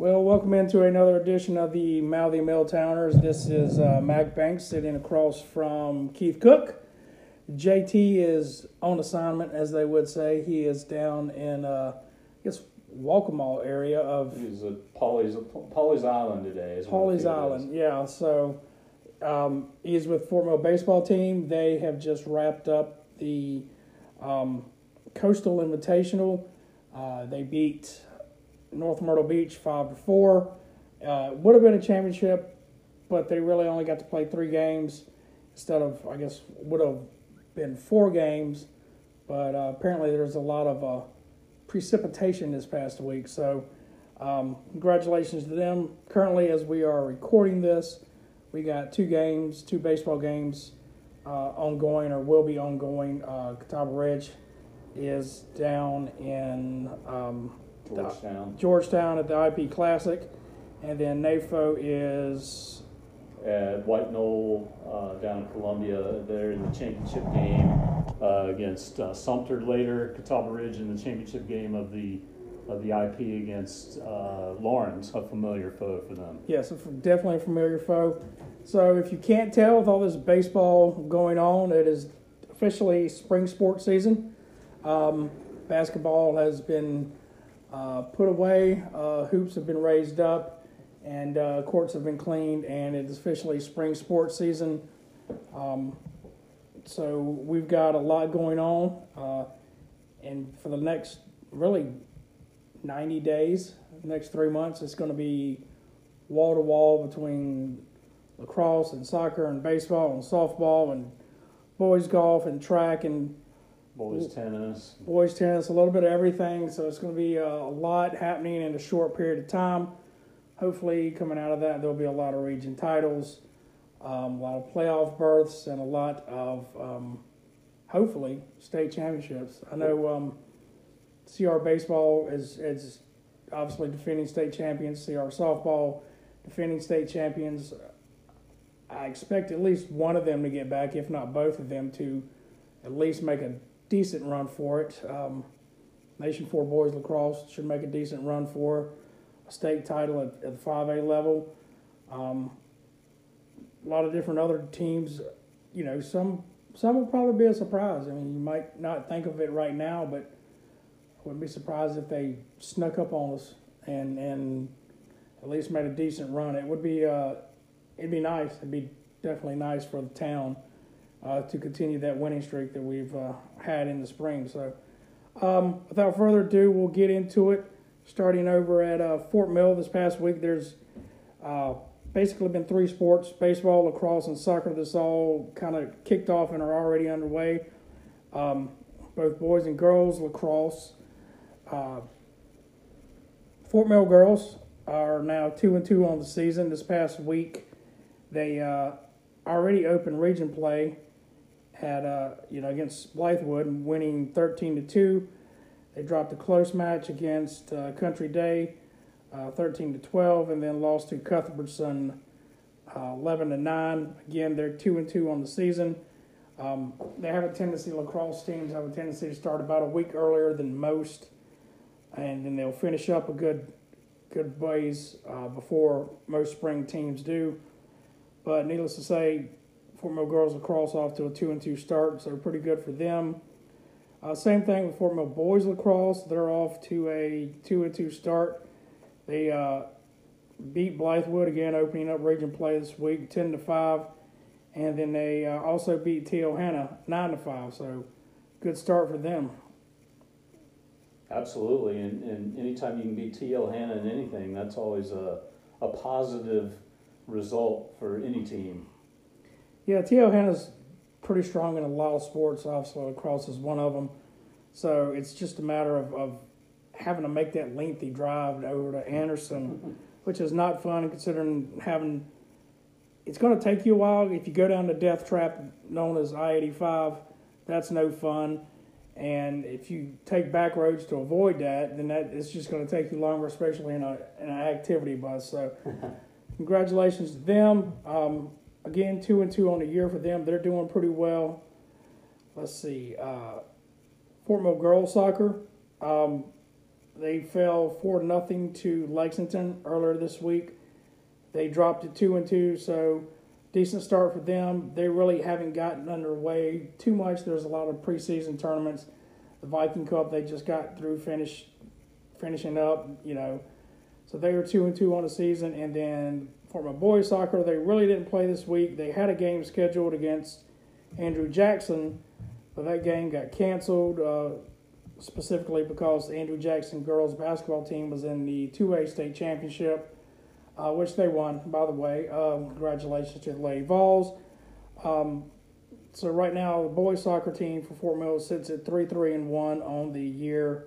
Well, welcome into another edition of the Mouthy Milltowners. This is uh, Mac Banks sitting across from Keith Cook. JT is on assignment, as they would say. He is down in, uh, I guess, Waccamaw area of He's at Pawleys Pawleys Island today. Is Pawleys it is. Island. Yeah, so um, he's with Fort Mill baseball team. They have just wrapped up the um, Coastal Invitational. Uh, they beat North Myrtle Beach five to four. Uh, would have been a championship, but they really only got to play three games instead of I guess would have been four games. But uh, apparently there's a lot of uh, precipitation this past week, so. Um, congratulations to them. Currently, as we are recording this, we got two games, two baseball games uh, ongoing or will be ongoing. Uh, Catawba Ridge is down in um, Georgetown Georgetown at the IP Classic, and then NAFO is at White Knoll uh, down in Columbia. They're in the championship game uh, against uh, Sumter later. Catawba Ridge in the championship game of the of the IP against uh, Lawrence, a familiar foe for them. yes, a f- definitely a familiar foe. So if you can't tell with all this baseball going on, it is officially spring sports season. Um, basketball has been uh, put away, uh, hoops have been raised up, and uh, courts have been cleaned, and it is officially spring sports season. Um, so we've got a lot going on, uh, and for the next really 90 days, next three months, it's going to be wall to wall between lacrosse and soccer and baseball and softball and boys golf and track and Boys tennis. boys tennis, a little bit of everything. So it's going to be a, a lot happening in a short period of time. Hopefully, coming out of that, there'll be a lot of region titles, um, a lot of playoff berths, and a lot of um, hopefully state championships. I know um, CR baseball is is obviously defending state champions. CR softball defending state champions. I expect at least one of them to get back, if not both of them, to at least make a decent run for it. Um, Nation Ford Boys Lacrosse should make a decent run for a state title at, at the 5A level. Um, a lot of different other teams, you know, some some will probably be a surprise. I mean, you might not think of it right now, but I wouldn't be surprised if they snuck up on us and and at least made a decent run. It would be uh, it'd be nice. It'd be definitely nice for the town uh, to continue that winning streak that we've uh, had in the spring. So, um, without further ado, we'll get into it. Starting over at uh, Fort Mill this past week, there's uh, basically been three sports baseball, lacrosse, and soccer that's all kind of kicked off and are already underway. Um, both boys and girls lacrosse. Uh, Fort Mill girls are now two and two on the season. This past week, they uh, already opened region play at uh, you know against Blythewood, winning thirteen to two. They dropped a close match against uh, Country Day, uh, thirteen to twelve, and then lost to Cuthbertson, uh, eleven to nine. Again, they're two and two on the season. Um, they have a tendency, lacrosse teams have a tendency to start about a week earlier than most, and then they'll finish up a good, good ways uh, before most spring teams do. But needless to say, Fort Mill girls lacrosse off to a two and two start, so pretty good for them. Uh, same thing with Fort Mill boys lacrosse; they're off to a two and two start. They uh, beat Blythewood again, opening up region play this week, ten to five, and then they uh, also beat T. Hanna nine to five. So good start for them. Absolutely, and, and anytime you can beat TL Hanna in anything, that's always a, a positive result for any team. Yeah, TL Hanna's pretty strong in a lot of sports. Obviously, lacrosse is one of them. So it's just a matter of, of having to make that lengthy drive over to Anderson, which is not fun considering having. It's going to take you a while. If you go down the death trap known as I 85, that's no fun. And if you take back roads to avoid that, then that it's just going to take you longer, especially in, a, in an activity bus. So, congratulations to them. Um, again, two and two on the year for them. They're doing pretty well. Let's see. Uh, Fort Mill girls soccer. Um, they fell four nothing to Lexington earlier this week. They dropped to two and two, so decent start for them. They really haven't gotten underway too much. There's a lot of preseason tournaments. The Viking Cup they just got through finish finishing up, you know. So they were two and two on the season, and then Fort Mill boys soccer, they really didn't play this week. They had a game scheduled against Andrew Jackson, but that game got canceled uh, specifically because the Andrew Jackson girls basketball team was in the 2A state championship, uh, which they won, by the way. Um, congratulations to the Lady Vols. Um, so right now, the boys soccer team for Fort Mill sits at three, three, and one on the year.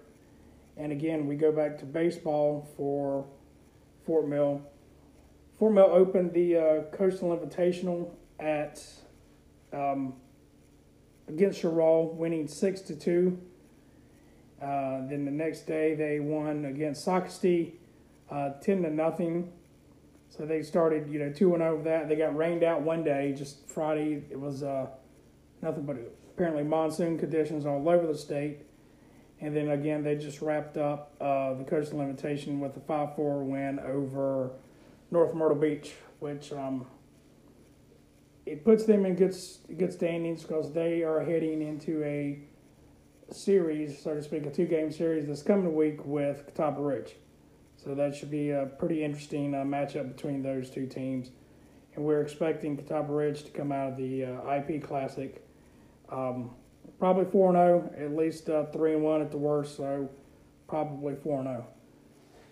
And again, we go back to baseball for Fort Mill. Fort Mill opened the uh, Coastal Invitational at um, against Cheraw, winning six to two. Uh, then the next day they won against Socastee, uh, ten to nothing. So they started, you know, two and over that. They got rained out one day, just Friday. It was uh, nothing but apparently monsoon conditions all over the state. And then again, they just wrapped up uh, the Coastal Invitation with a 5 4 win over North Myrtle Beach, which um, it puts them in good, good standings because they are heading into a series, so to speak, a two game series this coming week with Catawba Ridge. So that should be a pretty interesting uh, matchup between those two teams. And we're expecting Catawba Ridge to come out of the uh, IP Classic. Um, probably 4 0, at least uh, 3 and 1 at the worst, so probably 4 0.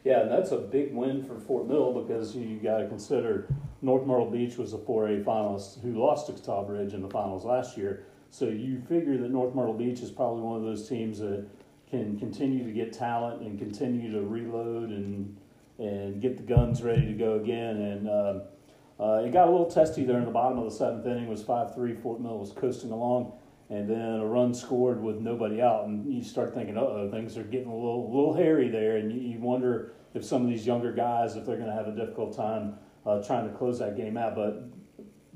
Yeah, and that's a big win for Fort Mill because you got to consider North Myrtle Beach was a 4A finalist who lost to Ridge in the finals last year. So you figure that North Myrtle Beach is probably one of those teams that can continue to get talent and continue to reload and and get the guns ready to go again. And uh, uh, it got a little testy there in the bottom of the seventh inning. It was five three. Fort Mill was coasting along, and then a run scored with nobody out, and you start thinking, oh, things are getting a little little hairy there, and you, you wonder if some of these younger guys, if they're going to have a difficult time uh, trying to close that game out. But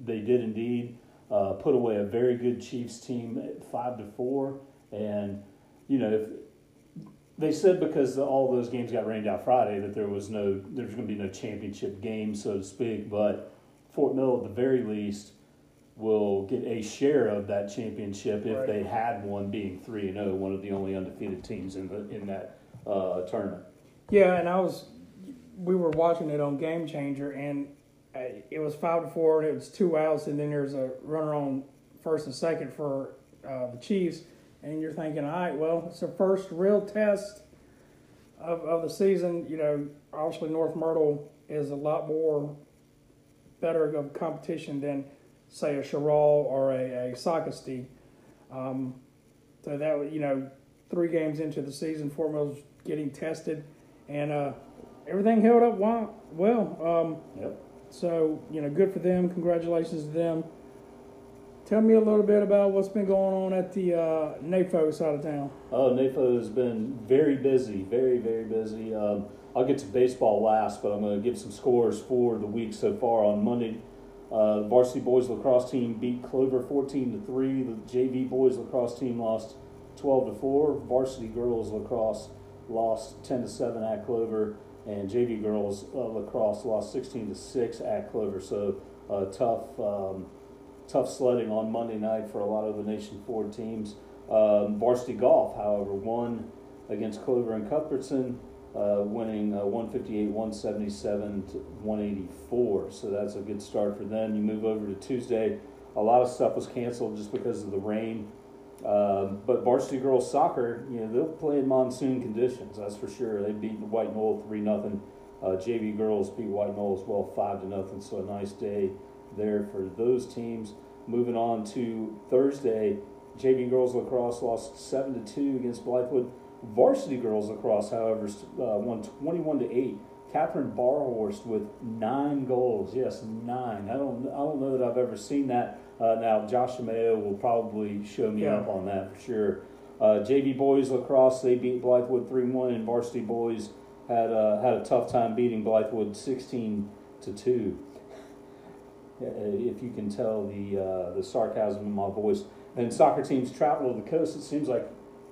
they did indeed uh, put away a very good Chiefs team five to four, and you know if they said because all those games got rained out Friday that there was no there's going to be no championship game so to speak, but Fort Mill at the very least will get a share of that championship if Right. they had one being three and 0, one of the only undefeated teams in the in that uh, tournament. Yeah, and I was, we were watching it on Game Changer, and uh, it was five to four, and it was two outs, and then there's a runner on first and second for uh, the Chiefs, and you're thinking, all right, well, it's the first real test of, of the season. You know, obviously North Myrtle is a lot more better of competition than, say, a Cheraw or a, a Socastee. Um, so that was, you know, three games into the season, Fort Mill's getting tested, and uh, everything held up well. well. Um, Yep. so, you know, good for them. Congratulations to them. Tell me a little bit about what's been going on at the uh, NAFO side of town. Oh, NAFO has been very busy, very, very busy. Um, I'll get to baseball last, but I'm going to give some scores for the week so far. On Monday, uh, the varsity boys lacrosse team beat Clover 14 to 3. The JV boys lacrosse team lost 12 to 4. Varsity girls lacrosse lost 10 to 7 at Clover. And JV girls uh, lacrosse lost 16 to 6 at Clover. So, uh, tough. Um, tough sledding on Monday night for a lot of the Nation Ford teams. Um, varsity golf, however, won against Clover and Cuthbertson, uh, winning uh, 158, 177 to 184. So that's a good start for them. You move over to Tuesday. A lot of stuff was canceled just because of the rain. Um, but varsity girls soccer, you know, they'll play in monsoon conditions. That's for sure. They beat White Knoll three nothing. Uh, JV girls beat White Knoll as well five to nothing. So a nice day there for those teams. Moving on to Thursday, JV girls lacrosse lost seven to two against Blythewood. Varsity girls lacrosse, however, uh, won twenty-one to eight. Catherine Barhorst with nine goals. Yes, nine. I don't. I don't know that I've ever seen that. Uh, now, Josh Mayo will probably show me Yeah. up on that for sure. Uh, JV boys lacrosse they beat Blythewood three one, and varsity boys had uh, had a tough time beating Blythewood sixteen to two. Uh, if you can tell the uh, the sarcasm in my voice. And soccer teams travel to the coast. It seems like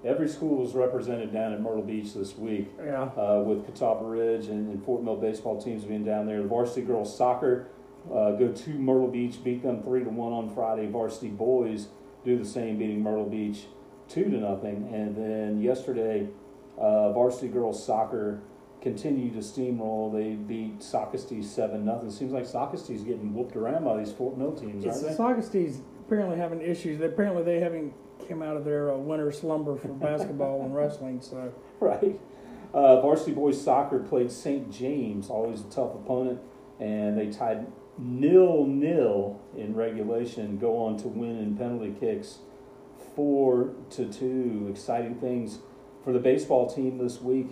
every school was represented down at Myrtle Beach this week Yeah. uh, with Catawba Ridge and, and Fort Mill baseball teams being down there. The varsity girls soccer uh, go to Myrtle Beach, beat them three to one on Friday. Varsity boys do the same, beating Myrtle Beach two to nothing. And then yesterday, uh, varsity girls soccer continued to steamroll. They beat Socastee seven nothing. Seems like Socastee's getting whooped around by these Fort Mill teams, It's aren't the they? Socastee's apparently having issues. They, apparently they haven't came out of their uh, winter slumber for basketball and wrestling. So right. Uh, varsity boys soccer played St. James, always a tough opponent, and they tied nil nil in regulation. Go on to win in penalty kicks, four to two. Exciting things for the baseball team this week.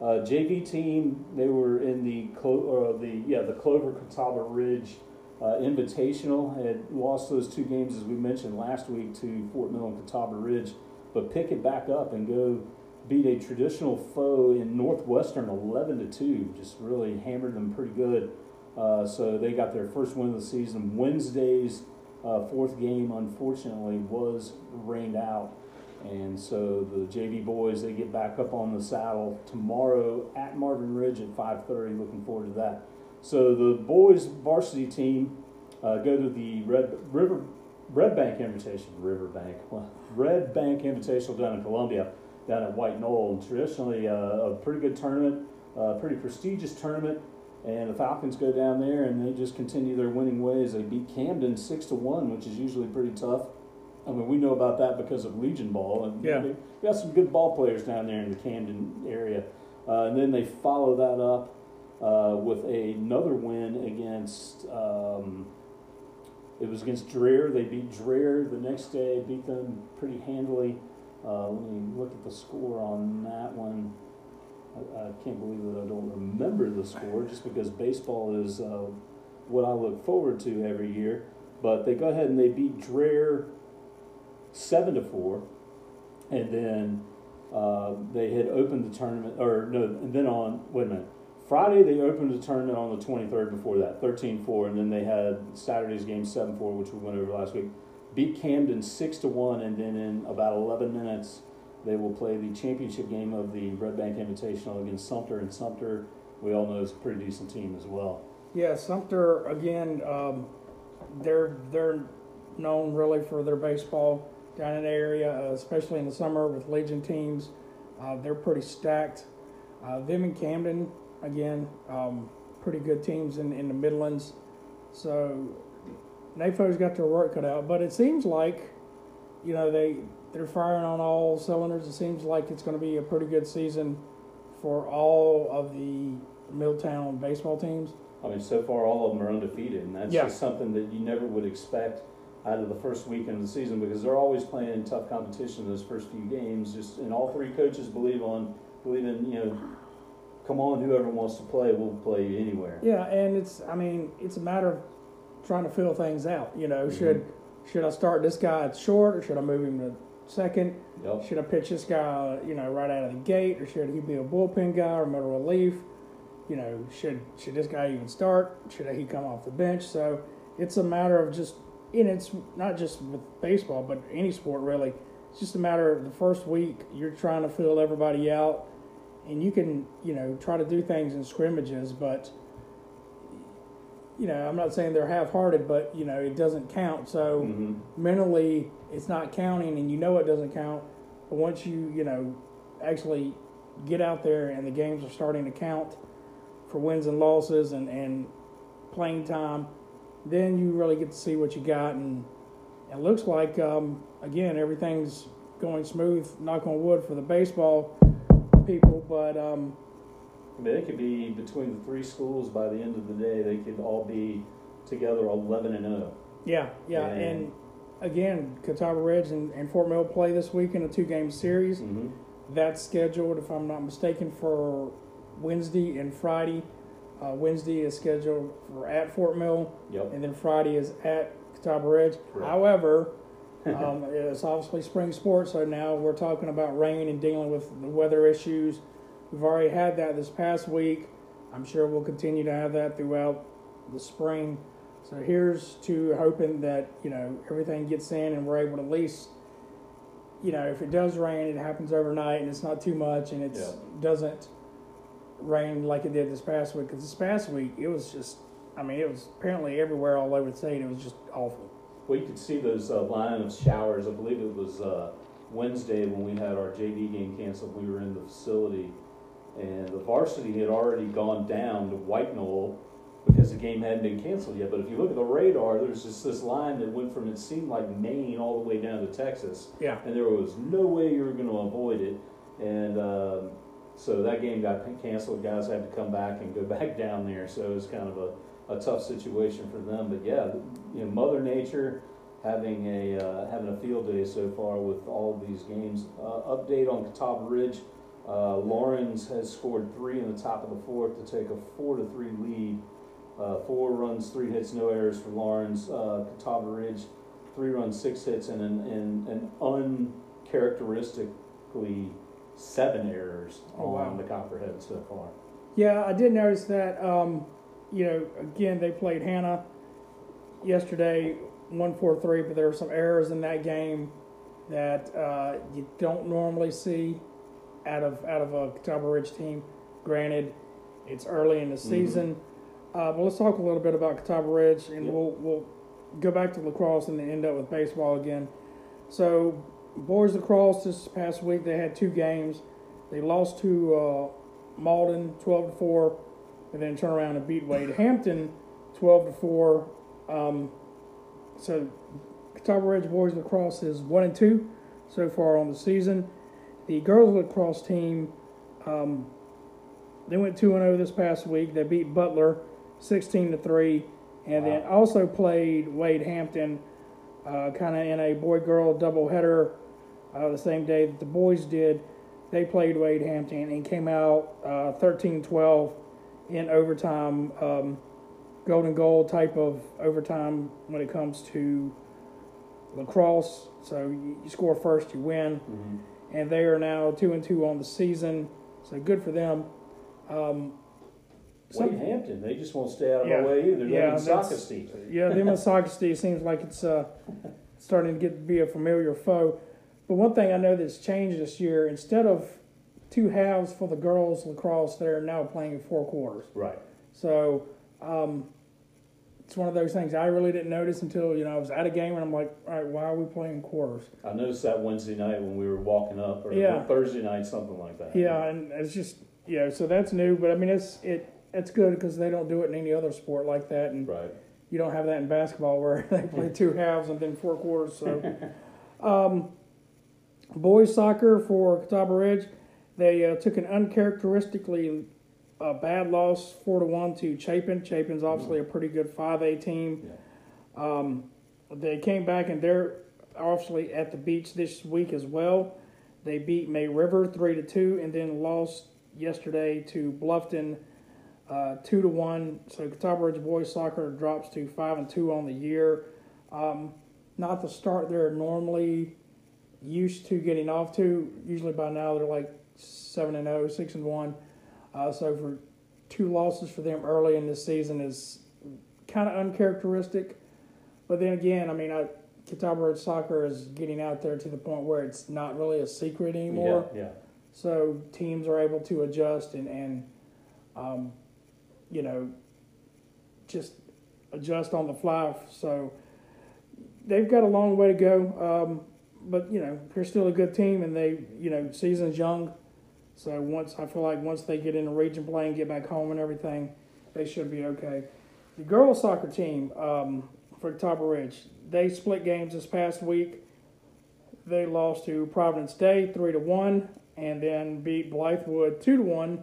Uh, JV team, they were in the Clo- uh, the yeah the Clover Catawba Ridge uh, Invitational. Had lost those two games as we mentioned last week to Fort Mill and Catawba Ridge, but pick it back up and go beat a traditional foe in Northwestern 11 to 2. Just really hammered them pretty good. Uh, so they got their first win of the season. Wednesday's uh, fourth game, unfortunately, was rained out. And so the JV boys, they get back up on the saddle tomorrow at Marvin Ridge at 5.30. Looking forward to that. So the boys varsity team uh, go to the Red River Red Bank Invitation, Riverbank, well, Red Bank Invitational down in Columbia down at White Knoll. Traditionally, uh, a pretty good tournament, uh, pretty prestigious tournament, and the Falcons go down there and they just continue their winning ways. They beat Camden six to one, which is usually pretty tough. I mean, we know about that because of Legion Ball, and Yeah. we we got some good ball players down there in the Camden area. Uh, and then they follow that up uh, with another win against. Um, it was against Dreher. They beat Dreher the next day, beat them pretty handily. Uh, let me look at the score on that one. I, I can't believe that I don't remember the score just because baseball is uh, what I look forward to every year. But they go ahead and they beat Dreher seven to four, and then uh, they had opened the tournament, or no, and then on wait a minute. Friday they opened the tournament on the 23rd before that, 13-4, and then they had Saturday's game 7-4, which we went over last week. Beat Camden 6 to 1, and then in about 11 minutes they will play the championship game of the Red Bank Invitational against Sumter, and Sumter we all know is a pretty decent team as well. yeah, Sumter again. Um, they're they're known really for their baseball down in the area, uh, especially in the summer with Legion teams. Uh, they're pretty stacked. Uh, them and Camden again, um, pretty good teams in, in the Midlands. So NAFO's got their work cut out, but it seems like you know they they're firing on all cylinders. It seems like it's going to be a pretty good season for all of the Milltown baseball teams. I mean, so far all of them are undefeated, and that's Yeah. just something that you never would expect out of the first weekend of the season because they're always playing tough competition in those first few games. Just and all three coaches believe on believe in you know, come on, whoever wants to play, we'll play you anywhere. Yeah, and it's I mean it's a matter of trying to fill things out. You know, Mhm. should should I start this guy at short or should I move him to second? Yep. Should I pitch this guy you know right out of the gate or should he be a bullpen guy or middle relief? You know, should should this guy even start? Should he come off the bench? So it's a matter of just and it's not just with baseball but any sport really. It's just a matter of the first week you're trying to fill everybody out and you can you know try to do things in scrimmages but you know i'm not saying they're half-hearted but you know it doesn't count. So hmm mentally it's not counting and you know it doesn't count. But once you you know actually get out there and the games are starting to count for wins and losses and and playing time then you really get to see what you got. And it looks like um, again everything's going smooth knock on wood for the baseball people but um, I mean, they could be between the three schools by the end of the day. They could all be together eleven and oh. zero. Yeah, yeah, And- and again, Catawba Ridge and, and Fort Mill play this week in a two-game series. Mm-hmm. That's scheduled, if I'm not mistaken, for Wednesday and Friday. Uh, Wednesday is scheduled for at Fort Mill, Yep. and then Friday is at Catawba Ridge. Correct. However, um, it's obviously spring sports, so now we're talking about rain and dealing with the weather issues. We've already had that this past week. I'm sure we'll continue to have that throughout the spring. So here's to hoping that you know everything gets in and we're able to at least, you know, if it does rain, it happens overnight and it's not too much and it Yeah. doesn't rain like it did this past week. Because this past week, it was just, I mean, it was apparently everywhere all over the state. It was just awful. We could see those uh, line of showers. I believe it was uh, Wednesday when we had our JV game canceled. We were in the facility, and the varsity had already gone down to White Knoll because the game hadn't been canceled yet. But if you look at the radar, there's just this line that went from it seemed like Maine all the way down to Texas, Yeah. and there was no way you were going to avoid it. And um, so that game got canceled. Guys had to come back and go back down there. So it was kind of a, a tough situation for them. But yeah, you know, Mother Nature having a uh, having a field day so far with all of these games. Uh, update on Catawba Ridge. Uh, Lawrence has scored three in the top of the fourth to take a four to three lead. Uh, four runs, three hits, no errors for Lawrence. Uh, Catawba Ridge, three runs, six hits, and an, and an uncharacteristically seven errors Oh, wow. on the Copperhead so far. Yeah, I did notice that. Um, you know, again, they played Hanna yesterday, one four three, but there were some errors in that game that uh, you don't normally see out of out of a Catawba Ridge team. Granted, it's early in the season, uh, but let's talk a little bit about Catawba Ridge, and Yeah. we'll we'll go back to lacrosse and then end up with baseball again. So, boys lacrosse this past week they had two games. They lost to uh, Malden twelve to four, and then turn around and beat Wade Hampton twelve to four. Um, so, Catawba Ridge boys lacrosse is one and two so far on the season. The girls lacrosse team, um, they went two and zero this past week. They beat Butler sixteen to three, and then Wow. also also played Wade Hampton, uh, kind of in a boy girl doubleheader uh, the same day that the boys did. They played Wade Hampton and came out uh, 13-12 in overtime, um, golden goal type of overtime when it comes to lacrosse. So you, score first, you win, and they are now two and two on the season. So good for them. Um, some- Hampton, they just won't stay out of Yeah. our way either. Yeah, They're in that's- Socastee. yeah, them and seems like it's uh, starting to get to be a familiar foe. But one thing I know that's changed this year, instead of two halves for the girls lacrosse, they're now playing four quarters. Right. So um, it's one of those things I really didn't notice until you know I was at a game and I'm like, all right, why are we playing quarters? I noticed that Wednesday night when we were walking up, or Yeah. Thursday night, something like that. Yeah, and it's just you know, so that's new. But I mean, it's it it's good because they don't do it in any other sport like that, and Right. you don't have that in basketball where they play two halves and then four quarters. So, um, boys soccer for Catawba Ridge, they uh, took an uncharacteristically uh, bad loss, four to one to Chapin. Chapin's obviously a pretty good five A team. Um, they came back and they're obviously at the beach this week as well. They beat May River three to two, and then lost yesterday to Bluffton uh, two to one. So Catawba Ridge boys soccer drops to five and two on the year. Um, not the start they're normally used to getting off to. Usually by now they're like seven and 0, 6 and one. Uh, so for two losses for them early in this season is kind of uncharacteristic. But then again, I mean, I, Catawba soccer is getting out there to the point where it's not really a secret anymore. Yeah. yeah. So teams are able to adjust and, and um, you know, just adjust on the fly. So they've got a long way to go. Um, but, you know, they're still a good team and they, you know, season's young. So once, I feel like once they get in the region play and get back home and everything, they should be okay. The girls soccer team um, for Catawba Ridge, they split games this past week. They lost to Providence Day three to one, and then beat Blythewood two to one,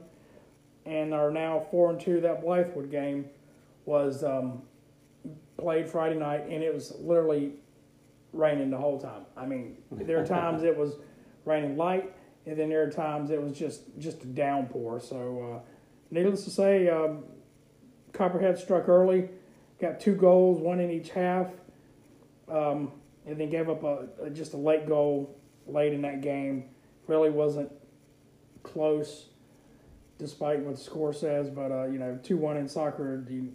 and are now four and two. That Blythewood game was um, played Friday night, and it was literally raining the whole time. I mean, there are times it was raining light, and then there are times it was just just a downpour. So, uh, needless to say, um, Copperhead struck early, got two goals, one in each half, um, and then gave up a, a just a late goal late in that game. Really wasn't close, despite what the score says. But uh, you know, two one in soccer, you,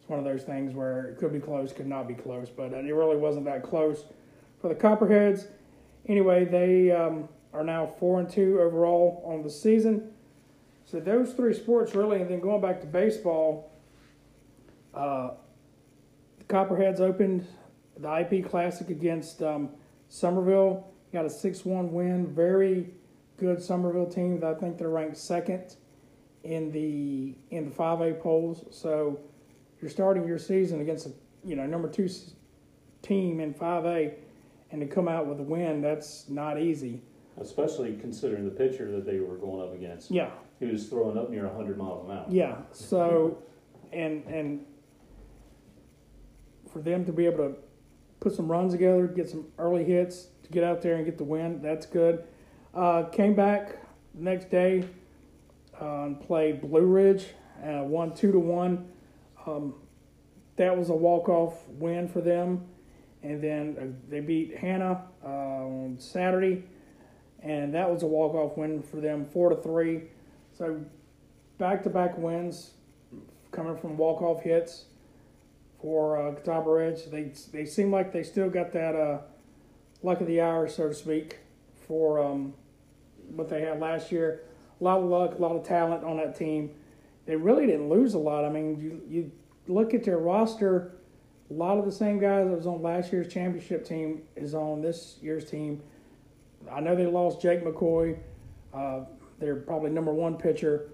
it's one of those things where it could be close, could not be close. But uh, it really wasn't that close for the Copperheads. anyway, they um, are now four and two overall on the season. So those three sports really, and then going back to baseball, uh, the Copperheads opened the IP Classic against um, Summerville. Got a six-one win. Very good Summerville team. I think they're ranked second in the in the five A polls. So you're starting your season against a you know number two team in five A, and to come out with a win, that's not easy. Especially considering the pitcher that they were going up against. Yeah, He was throwing up near 100 miles an hour. yeah. So, and and for them to be able to put some runs together, get some early hits, to get out there and get the win, that's good. Uh, came back the next day uh, and played Blue Ridge, uh, won two to one. Um, that was a walk off win for them, and then uh, they beat Hanna uh, on Saturday, and that was a walk off win for them, four to three. So back to back wins coming from walk off hits for uh, Catawba Ridge. They they seem like they still got that uh, luck of the hour, so to speak, for um, what they had last year. A lot of luck, a lot of talent on that team. They really didn't lose a lot. I mean, you you look at their roster. A lot of the same guys that was on last year's championship team is on this year's team. I know they lost Jake McCoy, uh, their probably number one pitcher.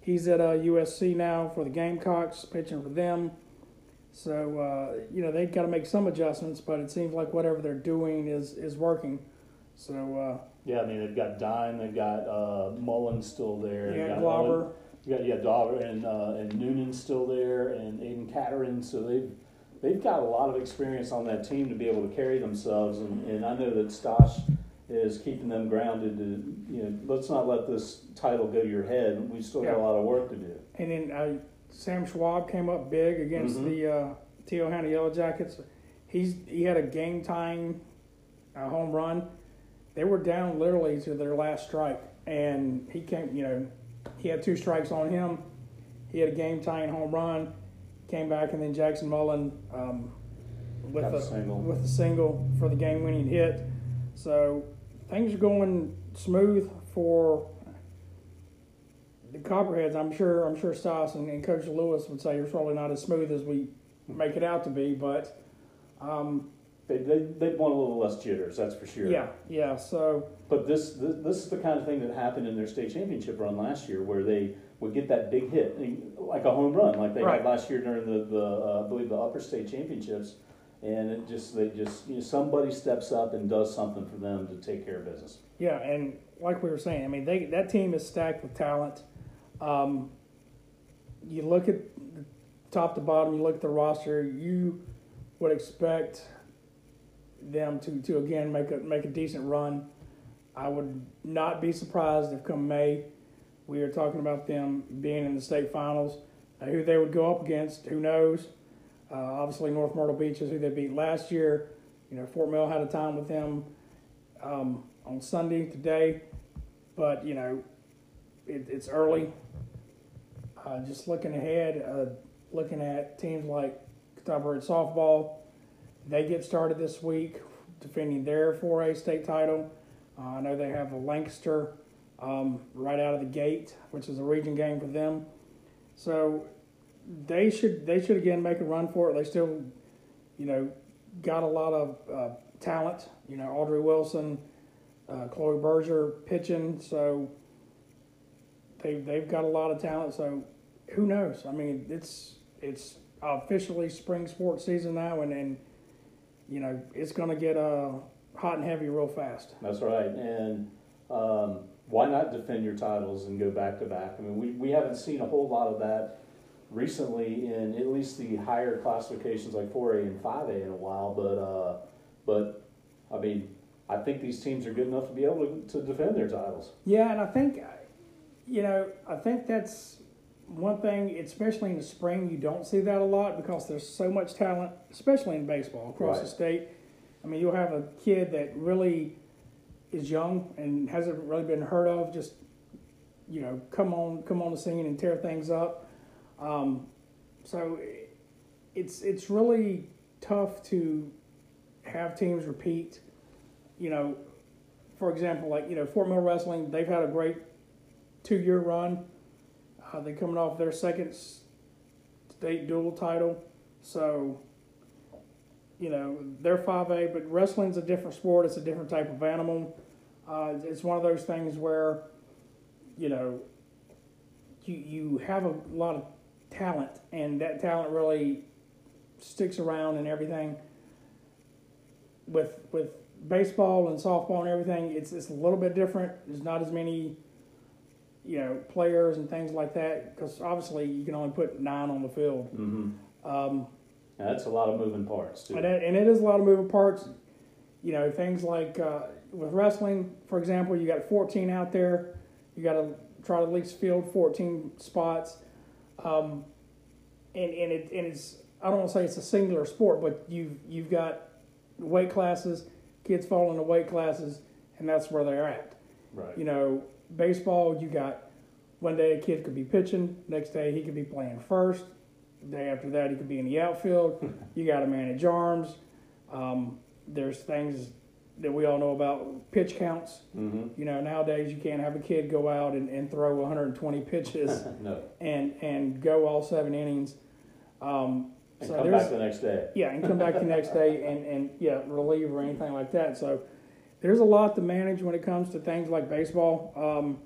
He's at uh, USC now for the Gamecocks, pitching for them. So uh, you know they've got to make some adjustments, but it seems like whatever they're doing is is working. So uh, Yeah, I mean they've got Dime, they've got uh, Mullen still there. Yeah, got Glauber. Got yeah, Dauber and uh, and Noonan's still there, and Aiden Catterin. So they've they've got a lot of experience on that team to be able to carry themselves, and, and I know that Stosh is keeping them grounded. To you know, let's not let this title go to your head. We still got a lot of work to do. And then uh, Sam Schwab came up big against Mhm. the uh, TL Hanna Yellow Jackets. He's he had a game tying uh, home run. They were down literally to their last strike, and he came. You know, he had two strikes on him. He had a game tying home run. Came back, and then Jackson Mullen um, with a a single. with a single for the game winning hit. So things are going smooth for the Copperheads. I'm sure I'm sure Stas and, and Coach Lewis would say it's probably not as smooth as we make it out to be, but um, They they they want a little less jitters, that's for sure. yeah, yeah. So But this, this this is the kind of thing that happened in their state championship run last year, where they would get that big hit, like a home run, like they Right. had last year during the, the uh, I believe the upper state championships, and it just they just you know somebody steps up and does something for them to take care of business. yeah, and like we were saying, I mean, they that team is stacked with talent. Um, you look at top to bottom, you look at the roster, you would expect them to, to again make a make a decent run. I would not be surprised if come May we are talking about them being in the state finals. Uh, who they would go up against, who knows? Uh, obviously, North Myrtle Beach is who they beat last year. You know, Fort Mill had a time with them um, on Sunday today, but you know, it, it's early. Uh, just looking ahead, uh, looking at teams like Catawba Ridge softball, they get started this week defending their 4A state title. Uh, I know they have a Lancaster um, right out of the gate, which is a region game for them. So they should they should again make a run for it. They still, you know, got a lot of uh, talent. You know, Audrey Wilson, uh, Chloe Berger pitching. So they they've got a lot of talent. So who knows? I mean, it's it's officially spring sports season now, and and you know it's going to get uh, hot and heavy real fast. That's right, and um, why not defend your titles and go back to back? I mean, we, we haven't seen a whole lot of that recently in at least the higher classifications like 4A and 5A in a while, but uh, but I mean, I think these teams are good enough to be able to, to defend their titles. Yeah, and I think, you know, I think that's one thing, especially in the spring, you don't see that a lot because there's so much talent, especially in baseball across the state. I mean, you'll have a kid that really is young and hasn't really been heard of, just you know, come on, come on the scene and tear things up. Um, so it's it's really tough to have teams repeat. You know, for example, like you know Fort Mill Wrestling, they've had a great two-year run. Uh, they're coming off their second state dual title, so you know they're five A. But wrestling's a different sport; it's a different type of animal. Uh, it's one of those things where you know you you have a lot of talent, and that talent really sticks around and everything. With with baseball and softball and everything, it's it's a little bit different. There's not as many, you know, players and things like that because obviously you can only put nine on the field. Mm-hmm. Um, That's a lot of moving parts too. and it, and it is a lot of moving parts. You know, things like uh, with wrestling, for example, you got 14 out there. You got to try to at least field 14 spots. Um, and and it and it's I don't want to say it's a singular sport, but you've you've got weight classes, kids fall into weight classes, and that's where they're at. Right. You know, baseball, you got one day a kid could be pitching, next day he could be playing first, day after that he could be in the outfield. you got to manage arms. Um, there's things that we all know about pitch counts. Mm-hmm. You know, nowadays you can't have a kid go out and, and throw 120 pitches no. and and go all seven innings. Um, And so come back the next day. yeah, and come back the next day and, and yeah, relieve or anything like that. So there's a lot to manage when it comes to things like baseball. Um,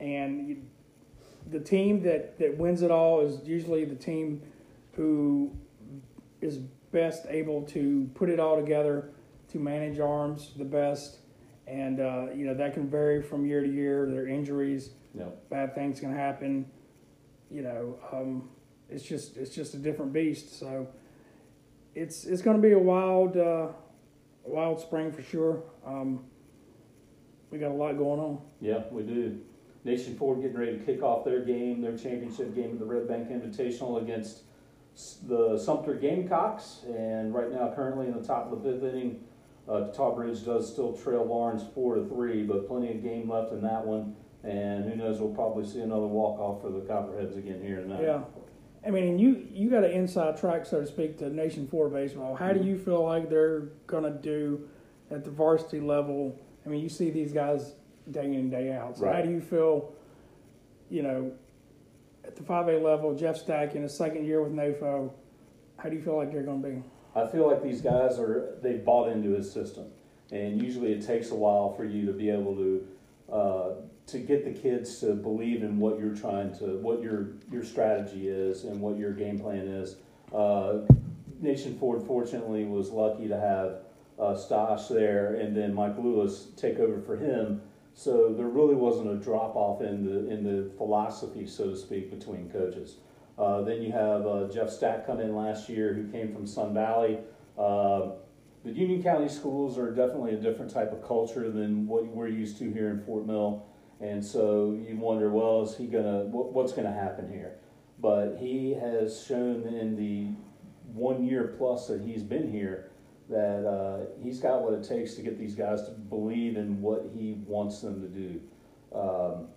and you, the team that, that wins it all is usually the team who is best able to put it all together to manage arms the best. And, uh, you know, that can vary from year to year. There are injuries, No. bad things can happen. You know, um, it's just it's just a different beast. So it's it's going to be a wild uh, wild spring for sure. Um, we got a lot going on. Yeah, we do. Nation Ford getting ready to kick off their game, their championship game at the Red Bank Invitational against the Sumter Gamecocks. And right now, currently in the top of the fifth inning, uh, Top Ridge does still trail Lawrence four to three, but plenty of game left in that one. And who knows, we'll probably see another walk off for the Copperheads again here tonight. Yeah, I mean, and you you got an inside track, so to speak, to Nation Ford baseball. How do you feel like they're going to do at the varsity level? I mean, you see these guys day in and day out. So how do you feel? You know, at the five A level, Jeff Stack in his second year with NOFO. How do you feel like they're going to be? I feel like these guys are they've bought into his system, and usually it takes a while for you to be able to uh, to get the kids to believe in what you're trying to what your your strategy is and what your game plan is. Uh, Nation Ford fortunately was lucky to have uh, Stosh there, and then Mike Lewis take over for him. So there really wasn't a drop off in the in the philosophy, so to speak, between coaches. Uh, then you have uh, Jeff Stack come in last year, who came from Sun Valley. Uh, the Union County schools are definitely a different type of culture than what we're used to here in Fort Mill, and so you wonder, well, is he gonna what, what's gonna happen here? But he has shown in the one year plus that he's been here that uh, he's got what it takes to get these guys to believe in what he wants them to do. Um,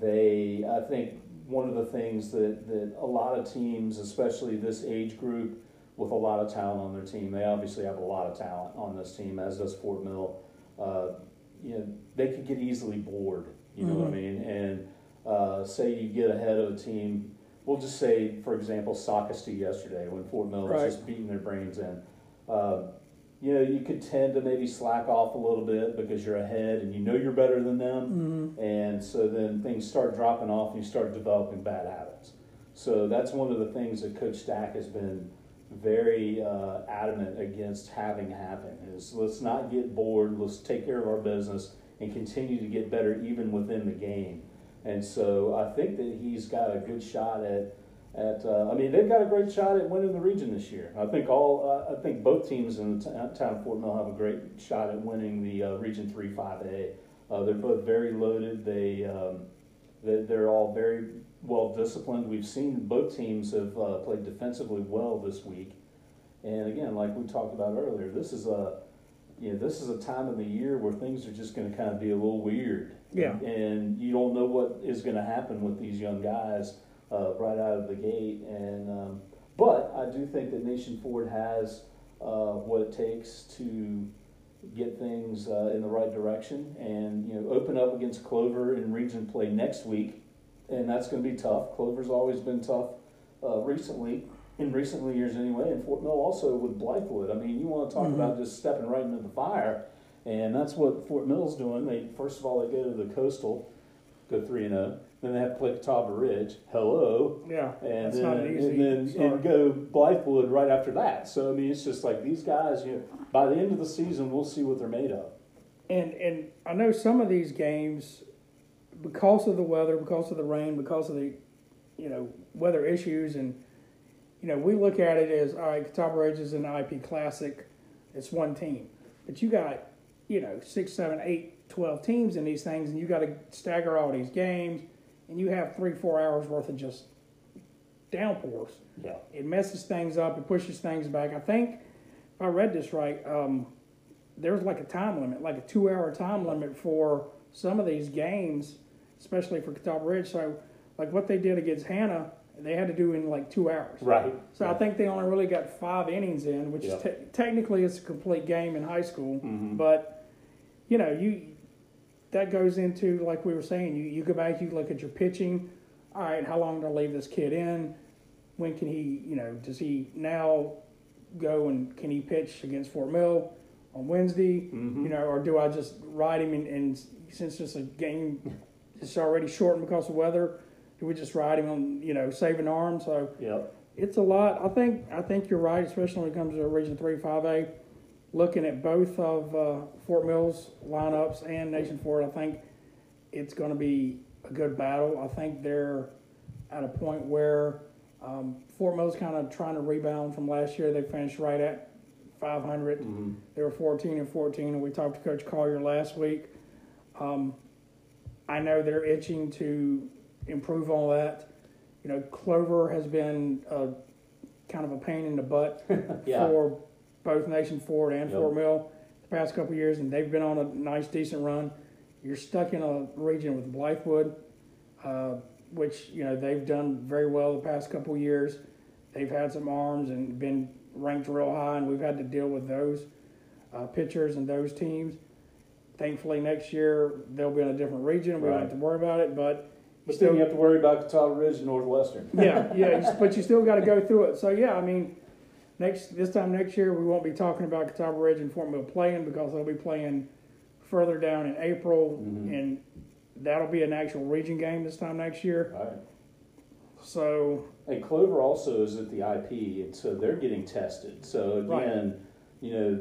they, I think, one of the things that, that a lot of teams, especially this age group, with a lot of talent on their team, they obviously have a lot of talent on this team, as does Fort Mill. Uh, you know, they could get easily bored. You know what I Mhm. mean? And uh, say you get ahead of a team. We'll just say, for example, Socastee yesterday when Fort Mill was just beating their brains in. Uh, you know, you could tend to maybe slack off a little bit because you're ahead and you know you're better than them. Mm-hmm. And so then things start dropping off and you start developing bad habits. So that's one of the things that Coach Stack has been very uh, adamant against having happen is let's not get bored, let's take care of our business and continue to get better even within the game. And so I think that he's got a good shot at at uh, I mean they've got a great shot at winning the region this year. I think all uh, I think both teams in the t- town of Fort Mill have a great shot at winning the uh, Region Three Five A. Uh, they're both very loaded. They, um, they they're all very well disciplined. We've seen both teams have uh, played defensively well this week. And again, like we talked about earlier, this is a you know, this is a time of the year where things are just going to kind of be a little weird. Yeah. And you don't know what is going to happen with these young guys uh, right out of the gate. And um, but I do think that Nation Ford has uh, what it takes to get things uh, in the right direction and you know open up against Clover in region play next week, and that's going to be tough. Clover's always been tough uh, recently, in recent years anyway, and Fort Mill also with Blythewood. I mean, you want to talk Mhm. about just stepping right into the fire, and that's what Fort Mill's doing. They first of all they go to the coastal, go three and zero. Then they have to play Catawba Ridge. Hello. Yeah, And that's then, not an easy and then start. and go Blythewood right after that. So I mean, it's just like these guys. You know, by the end of the season, we'll see what they're made of. And and I know some of these games, because of the weather, because of the rain, because of the, you know, weather issues, and you know, we look at it as all right. Catawba Ridge is an IP Classic, it's one team, but you got, you know, six, seven, eight, twelve teams in these things, and you got to stagger all these games, and you have three, four hours worth of just downpours Yeah. it messes things up, it pushes things back. I think if I read this right, um, there's like a time limit, like a two hour time limit for some of these games, especially for Catawba Ridge. So, like what they did against Hanna, they had to do in like two hours. Right. So I think they only really got five innings in, which Yeah. is te- technically it's a complete game in high school. Mhm. But you know, you that goes into like we were saying, you you go back, you look at your pitching. All right, how long do I leave this kid in? When can he, you know, does he now go and can he pitch against Fort Mill on Wednesday? Mhm. You know, or do I just ride him and, and since it's a game, it's already shortened because of weather. Do we just ride him on, you know, saving arm? So Yep. it's a lot. I think I think you're right, especially when it comes to Region Three, Five A. Looking at both of uh, Fort Mill's lineups and Nation Ford, I think it's going to be a good battle. I think they're at a point where um, Fort Mill's kind of trying to rebound from last year. They finished right at 500. Mhm. They were 14 and 14, and we talked to Coach Collier last week. Um, I know they're itching to improve on that. You know, Clover has been a, kind of a pain in the butt Yeah. for both Nation Ford and Yep. Fort Mill the past couple of years, and they've been on a nice, decent run. You're stuck in a region with Blythewood, uh, which you know they've done very well the past couple of years. They've had some arms and been ranked real high, and we've had to deal with those uh, pitchers and those teams. Thankfully, next year they'll be in a different region. We don't have to worry about it, but But then you have to worry about Catawba Ridge and Northwestern. yeah, yeah, but you still got to go through it. So yeah, I mean, next this time next year we won't be talking about Catawba Ridge and Fort Mill playing because they'll be playing further down in April, Mhm. and that'll be an actual region game this time next year. Right. So And Clover also is at the IP, and so they're getting tested. So Right. again, you know,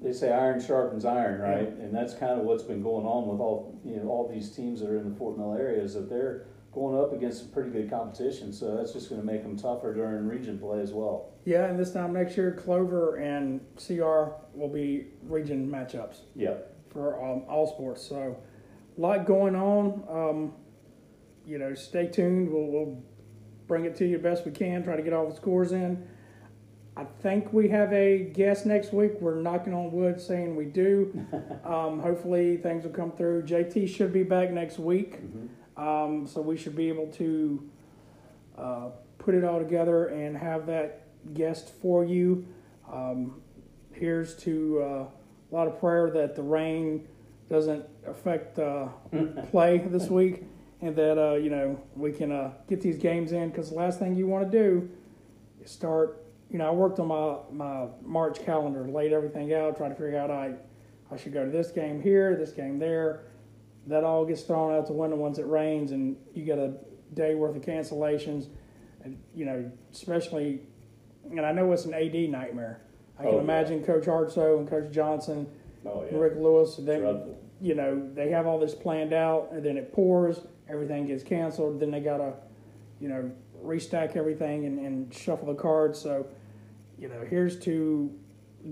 they say iron sharpens iron, right? And that's kind of what's been going on with all you know all these teams that are in the Fort Mill area is that they're going up against some pretty good competition. So that's just going to make them tougher during region play as well. yeah, and this time next year Clover and CR will be region matchups. Yep. for um, all sports. So, a lot going on. Um, you know, stay tuned. We'll, we'll bring it to you best we can. Try to get all the scores in. I think we have a guest next week. We're knocking on wood, saying we do. Um, hopefully, things will come through. JT should be back next week, um, so we should be able to uh, put it all together and have that guest for you. Um, here's to uh, a lot of prayer that the rain doesn't affect uh, play this week, and that uh, you know we can uh, get these games in. Because the last thing you want to do is start. You know, I worked on my my March calendar, laid everything out, tried to figure out I I should go to this game here, this game there. That all gets thrown out the window once it rains, and you get a day worth of cancellations. And you know, especially, and I know it's an AD nightmare. I can Oh, yeah. imagine Coach Hartsoe and Coach Johnson Oh and Rick Lewis. They, Dreadful. you know, they have all this planned out, and then it pours. Everything gets canceled. Then they gotta, you know, restack everything and, and shuffle the cards. So, you know, here's to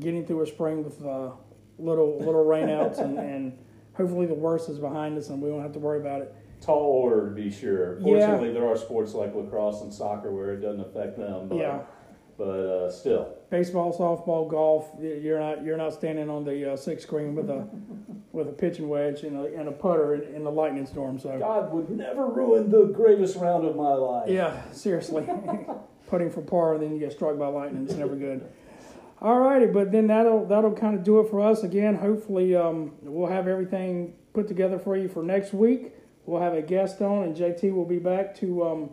getting through a spring with uh, little little rainouts, and, and hopefully the worst is behind us, and we won't have to worry about it. Tall order to be sure. Yeah. Fortunately, there are sports like lacrosse and soccer where it doesn't affect them. But, Yeah. But uh, still, Baseball, softball, golf. You're not you're not standing on the uh, sixth screen with a with a pitching wedge and a, and a putter in, in the lightning storm. So. God would never ruin the greatest round of my life. Yeah, seriously. Putting for par, and then you get struck by lightning. It's never good. All righty, but then that'll that'll kind of do it for us again. Hopefully, um, we'll have everything put together for you for next week. We'll have a guest on, and JT will be back to um,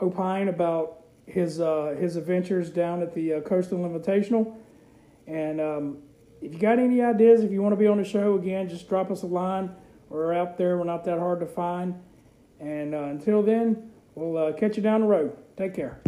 opine about his uh, his adventures down at the uh, Coastal Invitational. And um, if you got any ideas, if you want to be on the show again, just drop us a line. We're out there. We're not that hard to find. And uh, until then, we'll uh, catch you down the road. Take care.